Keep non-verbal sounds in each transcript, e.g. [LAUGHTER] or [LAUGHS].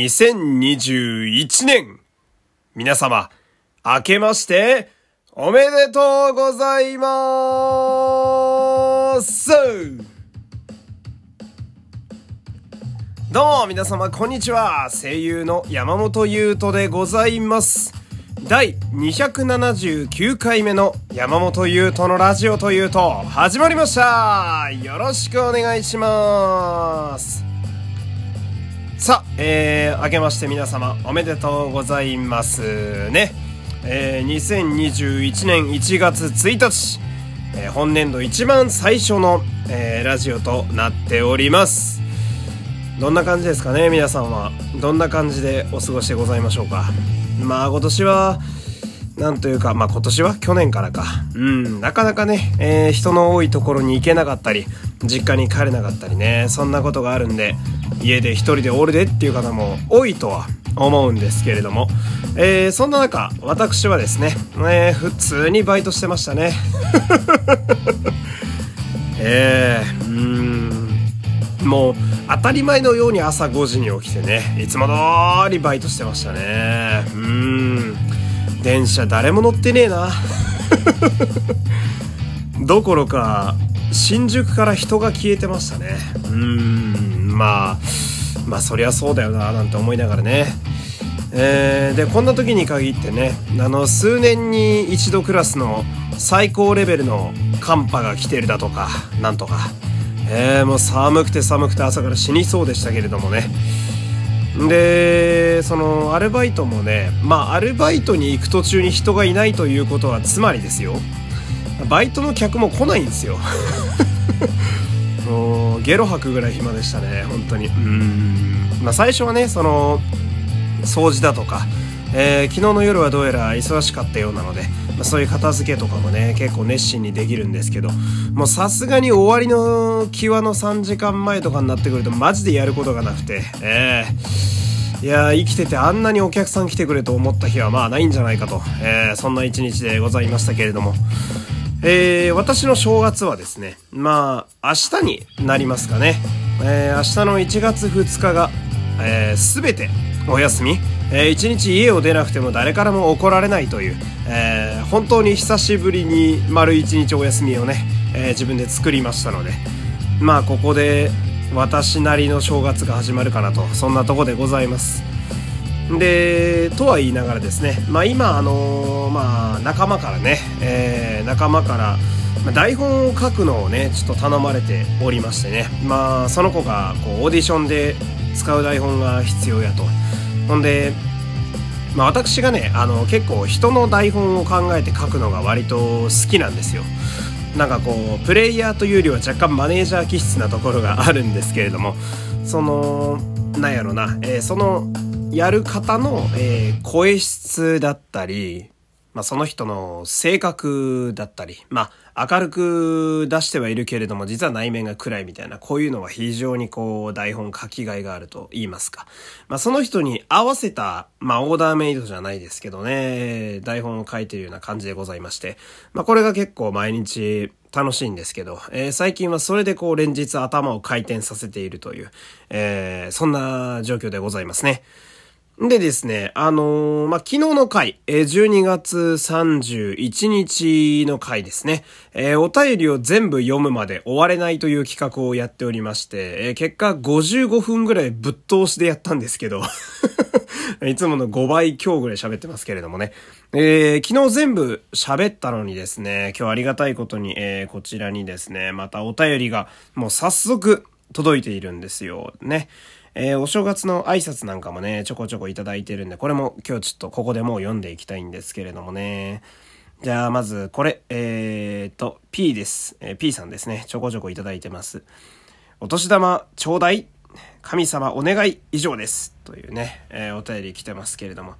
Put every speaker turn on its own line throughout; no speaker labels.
2021年、皆様、明けまして、おめでとうございます。どうも皆様こんにちは。声優の山本優斗でございます。第279回目の山本優斗のラジオというと始まりました。よろしくお願いします。さあ、えー、明けまして皆様おめでとうございますね。えー、2021年1月1日、えー、本年度一番最初の、えー、ラジオとなっております。どんな感じですかね皆さんは。どんな感じでお過ごしでございましょうか。まあ今年は、なんというか、まあ今年は去年からか。うん、なかなかね、えー、人の多いところに行けなかったり、実家に帰れなかったりね、そんなことがあるんで、家で一人でおるでっていう方も多いとは思うんですけれども、えー、そんな中、私はですね、えー、普通にバイトしてましたね。[LAUGHS] えー、うん、もう当たり前のように朝5時に起きてね、いつも通りバイトしてましたね。うん、電車誰も乗ってねえな。[LAUGHS] どころか、新宿から人が消えてましたね。うん、まあ、まあそりゃそうだよな、なんて思いながらね。えー、で、こんな時に限ってね、あの、数年に一度クラスの最高レベルの寒波が来てるだとか、なんとか。えー、もう寒くて寒くて朝から死にそうでしたけれどもね。で、その、アルバイトもね、まあ、アルバイトに行く途中に人がいないということは、つまりですよ。バイトの客も来ないんですよ。[LAUGHS] もうゲロ吐くぐらい暇でしたね本当に。うん。まあ最初はねその掃除だとか、えー、昨日の夜はどうやら忙しかったようなので、まあ、そういう片付けとかもね結構熱心にできるんですけどもうさすがに終わりの際の3時間前とかになってくるとマジでやることがなくてええー、いや生きててあんなにお客さん来てくれと思った日はまあないんじゃないかと、えー、そんな一日でございましたけれどもえー、私の正月はですね、まあ、明日になりますかね。えー、明日の1月2日が、えー、全てお休み。えー、一日家を出なくても誰からも怒られないという、えー、本当に久しぶりに丸一日お休みをね、えー、自分で作りましたので、まあ、ここで私なりの正月が始まるかなと、そんなとこでございます。で、とは言いながらですね、まあ今、あのー、まあ仲間からね、えー、仲間から、台本を書くのをね、ちょっと頼まれておりましてね、まあその子がこうオーディションで使う台本が必要やと。ほんで、まあ私がね、あの結構人の台本を考えて書くのが割と好きなんですよ。なんかこう、プレイヤーというよりは若干マネージャー気質なところがあるんですけれども、その、なんやろな、えー、そのやる方の、えー、声質だったり、まあ、その人の性格だったり、まあ、明るく出してはいるけれども、実は内面が暗いみたいな、こういうのは非常にこう、台本書きがいがあると言いますか。まあ、その人に合わせた、まあ、オーダーメイドじゃないですけどね、台本を書いてるような感じでございまして、まあ、これが結構毎日、楽しいんですけど、えー、最近はそれでこう連日頭を回転させているという、えー、そんな状況でございますね。でですね、あのー、まあ、昨日の回、えー、12月31日の回ですね、えー、お便りを全部読むまで終われないという企画をやっておりまして、えー、結果55分ぐらいぶっ通しでやったんですけど、[LAUGHS] いつもの5倍強ぐらい喋ってますけれどもね、えー、昨日全部喋ったのにですね、今日ありがたいことに、えー、こちらにですね、またお便りがもう早速届いているんですよ。ね。えー、お正月の挨拶なんかもね、ちょこちょこいただいてるんで、これも今日ちょっとここでもう読んでいきたいんですけれどもね。じゃあ、まず、これ、えーと、P です。えー、P さんですね。ちょこちょこいただいてます。お年玉、ちょうだい。神様、お願い。以上です。というね、えー、お便り来てますけれども。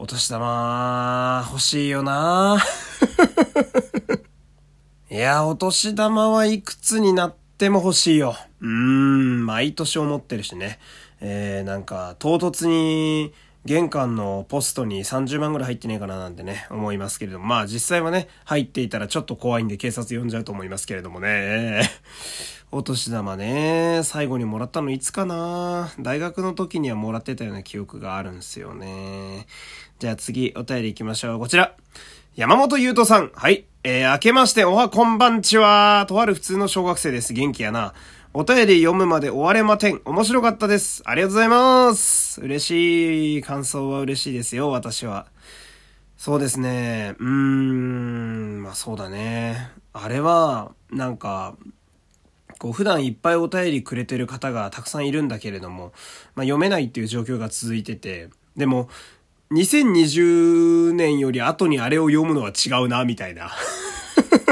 お年玉、欲しいよな [LAUGHS] いや、お年玉はいくつになっても欲しいよ。うーん、毎年思ってるしね。えー、なんか、唐突に、玄関のポストに30万ぐらい入ってねえかななんてね、思いますけれども。まあ実際はね、入っていたらちょっと怖いんで警察呼んじゃうと思いますけれどもね。お年玉ね、最後にもらったのいつかな大学の時にはもらってたような記憶があるんすよね。じゃあ次、お便り行きましょう。こちら。山本優斗さん。はい。えー、明けましておはこんばんちは。とある普通の小学生です。元気やな。お便り読むまで終われまてん。面白かったです。ありがとうございます。嬉しい。感想は嬉しいですよ、私は。そうですね。うーん、まあそうだね。あれは、なんか、こう普段いっぱいお便りくれてる方がたくさんいるんだけれども、まあ読めないっていう状況が続いてて、でも、2020年より後にあれを読むのは違うな、みたいな。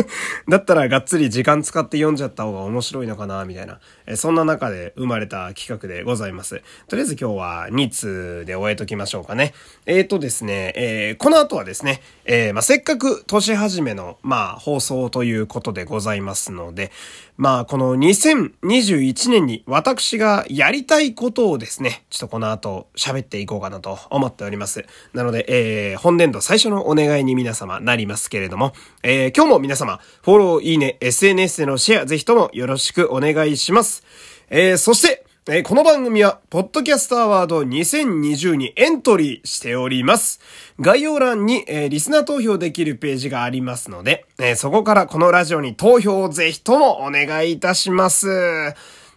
[LAUGHS] だったらがっつり時間使って読んじゃった方が面白いのかな、みたいな。えそんな中で生まれた企画でございます。とりあえず今日は2通で終えときましょうかね。えーとですね、えー、この後はですね、えー、まあ、せっかく年始めの、まあ、放送ということでございますので、まあ、この2021年に私がやりたいことをですね、ちょっとこの後喋っていこうかなと思っております。なので、えー、本年度最初のお願いに皆様なりますけれども、えー、今日も皆様様、フォロー、いいね、SNS でのシェア、ぜひともよろしくお願いします。えー、そして、えー、この番組は、ポッドキャストアワード2020にエントリーしております。概要欄に、えー、リスナー投票できるページがありますので、えー、そこからこのラジオに投票をぜひともお願いいたします。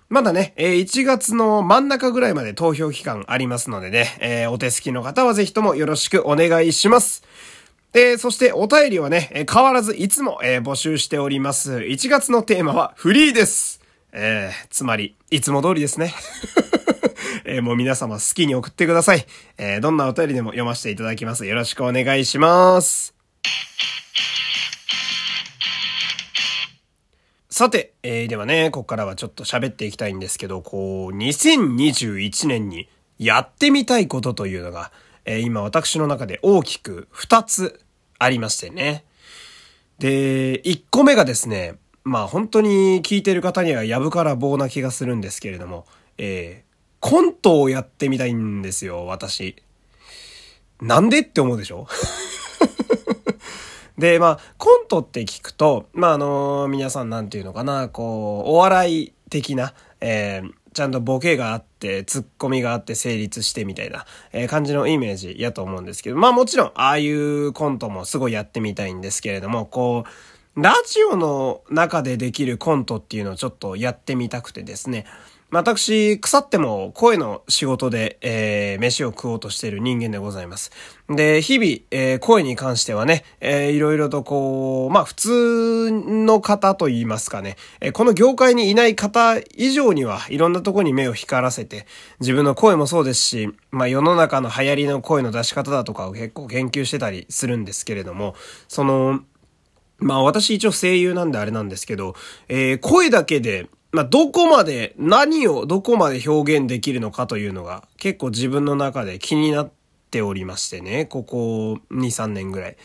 まだね、え、1月の真ん中ぐらいまで投票期間ありますのでね、え、お手すきの方はぜひともよろしくお願いします。で、そしてお便りはね、変わらずいつも、えー、募集しております。1月のテーマはフリーです。えー、つまり、いつも通りですね。[LAUGHS] えー、もう皆様好きに送ってください。えー、どんなお便りでも読ませていただきます。よろしくお願いします。さて、えー、ではね、ここからはちょっと喋っていきたいんですけど、こう、2021年にやってみたいことというのが、え、今私の中で大きく2つありましてね。で、1個目がですね、まあ本当に聞いてる方にはやぶから棒な気がするんですけれども、えー、コントをやってみたいんですよ、私。なんでって思うでしょ？[LAUGHS] で、まあ、コントって聞くと、まあ、あのー、皆さんなんていうのかな、こう、お笑い的な、えー、ちゃんとボケがあって、ツッコミがあって成立してみたいな、え、感じのイメージやと思うんですけど、まあもちろん、ああいうコントもすごいやってみたいんですけれども、こう、ラジオの中でできるコントっていうのをちょっとやってみたくてですね。私、腐っても声の仕事で、えー、飯を食おうとしている人間でございます。で、日々、えー、声に関してはね、えー、いろいろとこう、まあ普通の方と言いますかね、えー、この業界にいない方以上にはいろんなとこに目を光らせて、自分の声もそうですし、まあ世の中の流行りの声の出し方だとかを結構研究してたりするんですけれども、その、まあ私一応声優なんであれなんですけど、えー、声だけで、まあどこまで、何をどこまで表現できるのかというのが結構自分の中で気になっておりましてね、ここ2、3年ぐらい。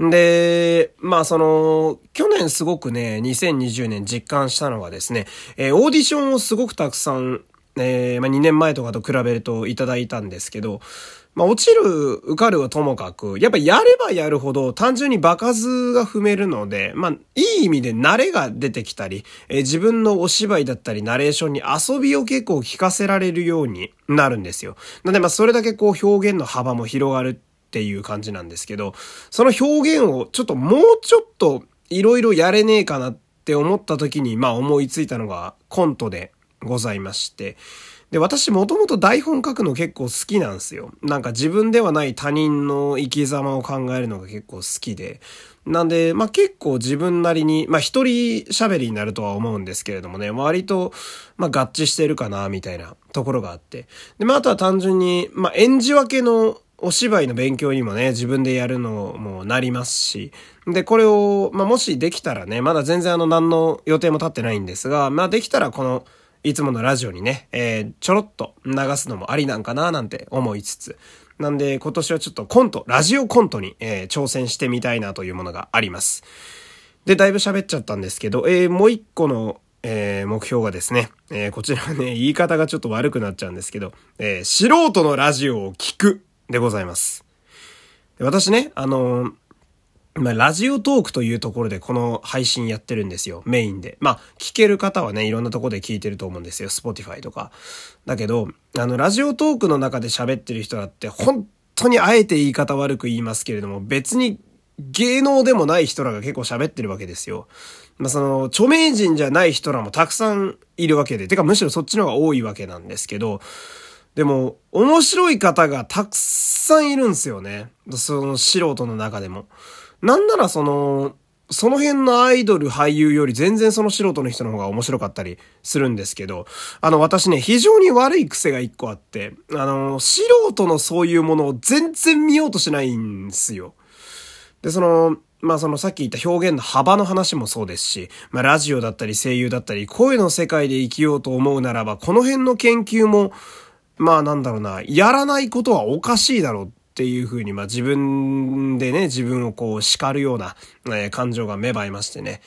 で、まあその、去年すごくね、2020年実感したのはですね、えー、オーディションをすごくたくさん、えー、まあ2年前とかと比べるといただいたんですけど、まあ、落ちる、受かるはともかく、やっぱやればやるほど単純に場数が踏めるので、まあ、いい意味で慣れが出てきたり、えー、自分のお芝居だったりナレーションに遊びを結構聞かせられるようになるんですよ。なんでまあ、それだけこう表現の幅も広がるっていう感じなんですけど、その表現をちょっともうちょっといろいろやれねえかなって思った時に、まあ思いついたのがコントでございまして、で、私もともと台本書くの結構好きなんですよ。なんか自分ではない他人の生き様を考えるのが結構好きで。なんで、まあ、結構自分なりに、まあ、一人喋りになるとは思うんですけれどもね、割と、まあ、合致してるかな、みたいなところがあって。で、まあ、あとは単純に、まあ、演じ分けのお芝居の勉強にもね、自分でやるのもなりますし、で、これを、まあ、もしできたらね、まだ全然あの、何の予定も立ってないんですが、まあ、できたらこの、いつものラジオにね、えー、ちょろっと流すのもありなんかななんて思いつつ、なんで今年はちょっとコント、ラジオコントに、えー、挑戦してみたいなというものがあります。で、だいぶ喋っちゃったんですけど、えー、もう一個の、えー、目標がですね、えー、こちらね、[LAUGHS] 言い方がちょっと悪くなっちゃうんですけど、えー、素人のラジオを聞くでございます。私ね、あのーまあ、ラジオトークというところでこの配信やってるんですよ。メインで。まあ、聞ける方はね、いろんなところで聞いてると思うんですよ。Spotify とか。だけど、あの、ラジオトークの中で喋ってる人だって、本当にあえて言い方悪く言いますけれども、別に芸能でもない人らが結構喋ってるわけですよ。まあ、その、著名人じゃない人らもたくさんいるわけで、てかむしろそっちの方が多いわけなんですけど、でも、面白い方がたくさんいるんですよね。その素人の中でも。なんならその、その辺のアイドル俳優より全然その素人の人の方が面白かったりするんですけど、あの私ね、非常に悪い癖が一個あって、あの、素人のそういうものを全然見ようとしないんですよ。で、その、まあそのさっき言った表現の幅の話もそうですし、まあラジオだったり声優だったり、声の世界で生きようと思うならば、この辺の研究も、まあなんだろうな、やらないことはおかしいだろうっていうふうに、まあ自分でね、自分をこう叱るような、えー、感情が芽生えましてね。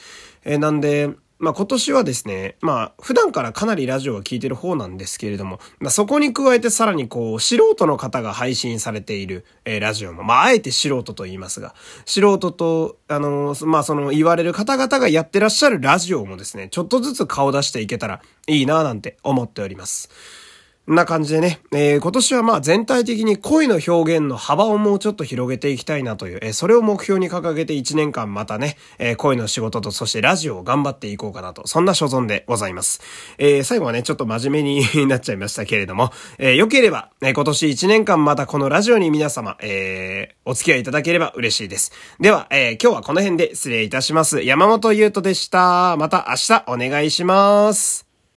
えー、なんで、まあ今年はですね、まあ普段からかなりラジオを聴いてる方なんですけれども、まあそこに加えてさらにこう素人の方が配信されている、えー、ラジオも、まああえて素人と言いますが、素人と、あのー、まあその言われる方々がやってらっしゃるラジオもですね、ちょっとずつ顔出していけたらいいなぁなんて思っております。な感じでね、えー、今年はまあ全体的に恋の表現の幅をもうちょっと広げていきたいなという、えー、それを目標に掲げて1年間またね、えー、恋の仕事とそしてラジオを頑張っていこうかなと、そんな所存でございます。えー、最後はね、ちょっと真面目になっちゃいましたけれども、えー、良ければ、えー、今年1年間またこのラジオに皆様、えー、お付き合いいただければ嬉しいです。では、えー、今日はこの辺で失礼いたします。山本優斗でした。また明日お願いします。